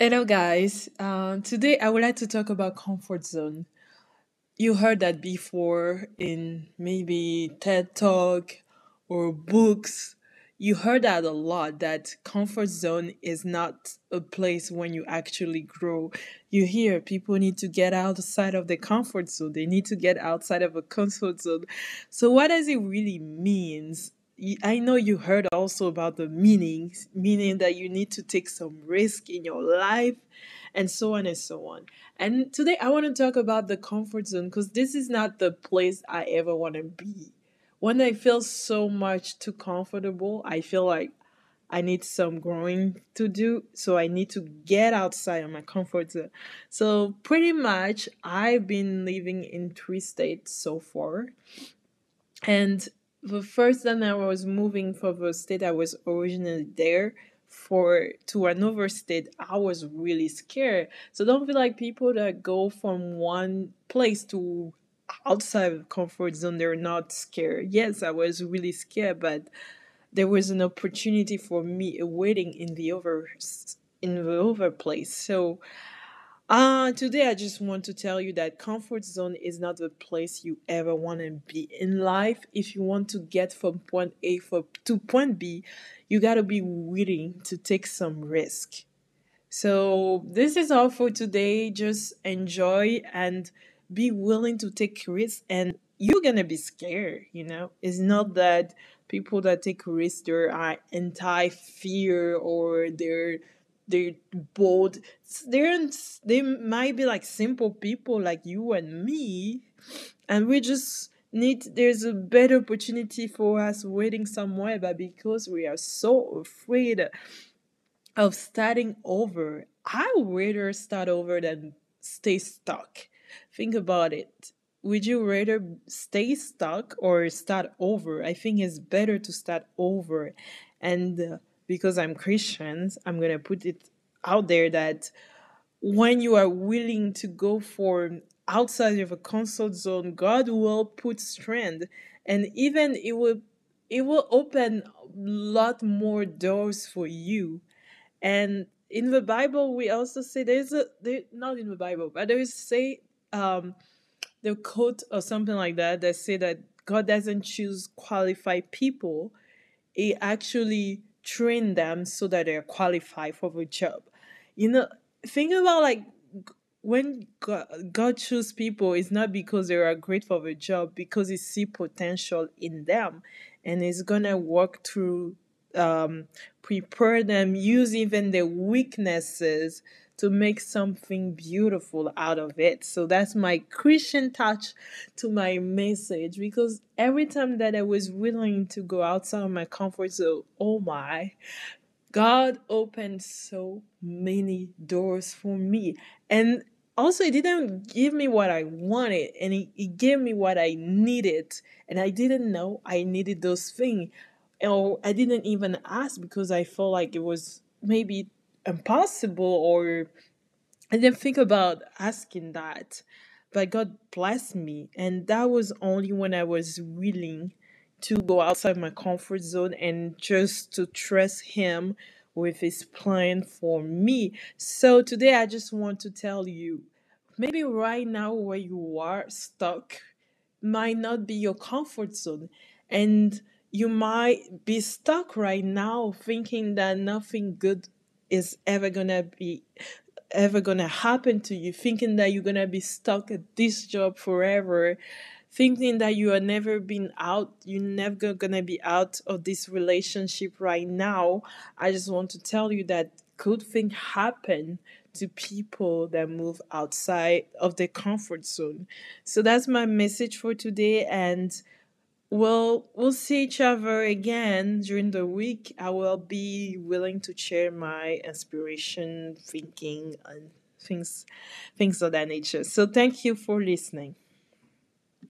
Hello, guys. Uh, today I would like to talk about comfort zone. You heard that before in maybe TED Talk or books. You heard that a lot that comfort zone is not a place when you actually grow. You hear people need to get outside of the comfort zone. They need to get outside of a comfort zone. So what does it really means? I know you heard also about the meanings, meaning that you need to take some risk in your life and so on and so on. And today I want to talk about the comfort zone because this is not the place I ever want to be. When I feel so much too comfortable, I feel like I need some growing to do, so I need to get outside of my comfort zone. So pretty much I've been living in three states so far. And the first time I was moving from the state I was originally there for to another state, I was really scared. So don't feel like people that go from one place to outside of comfort zone, they're not scared. Yes, I was really scared, but there was an opportunity for me waiting in the over in the other place. So uh, today I just want to tell you that comfort zone is not the place you ever want to be in life. If you want to get from point A for, to point B, you got to be willing to take some risk. So this is all for today. Just enjoy and be willing to take risks and you're gonna be scared, you know? It's not that people that take risks they're uh, anti fear or they're they're bold. They're they might be like simple people like you and me, and we just need there's a better opportunity for us waiting somewhere, but because we are so afraid of starting over, I would rather start over than stay stuck. Think about it. Would you rather stay stuck or start over? I think it's better to start over. And uh, because I'm Christian, I'm going to put it out there that when you are willing to go for outside of a comfort zone, God will put strength. And even it will it will open a lot more doors for you. And in the Bible, we also say there's a there, not in the Bible, but there is say um the quote or something like that that say that God doesn't choose qualified people; He actually train them so that they're qualified for the job. You know, think about like when God, God choose people, it's not because they are great for the job, because He see potential in them, and He's gonna work through um, prepare them, use even their weaknesses to make something beautiful out of it. So that's my Christian touch to my message because every time that I was willing to go outside of my comfort zone, oh my, God opened so many doors for me. And also, it didn't give me what I wanted, and it, he gave me what I needed. And I didn't know I needed those things or I didn't even ask because I felt like it was maybe impossible or I didn't think about asking that. But God blessed me. And that was only when I was willing to go outside my comfort zone and just to trust Him with His plan for me. So today I just want to tell you maybe right now where you are stuck might not be your comfort zone. And you might be stuck right now thinking that nothing good is ever gonna be ever gonna happen to you, thinking that you're gonna be stuck at this job forever, thinking that you are never been out, you're never gonna be out of this relationship right now. I just want to tell you that good thing happen to people that move outside of their comfort zone. So that's my message for today and well, we'll see each other again during the week. I will be willing to share my inspiration, thinking, and things, things of that nature. So, thank you for listening.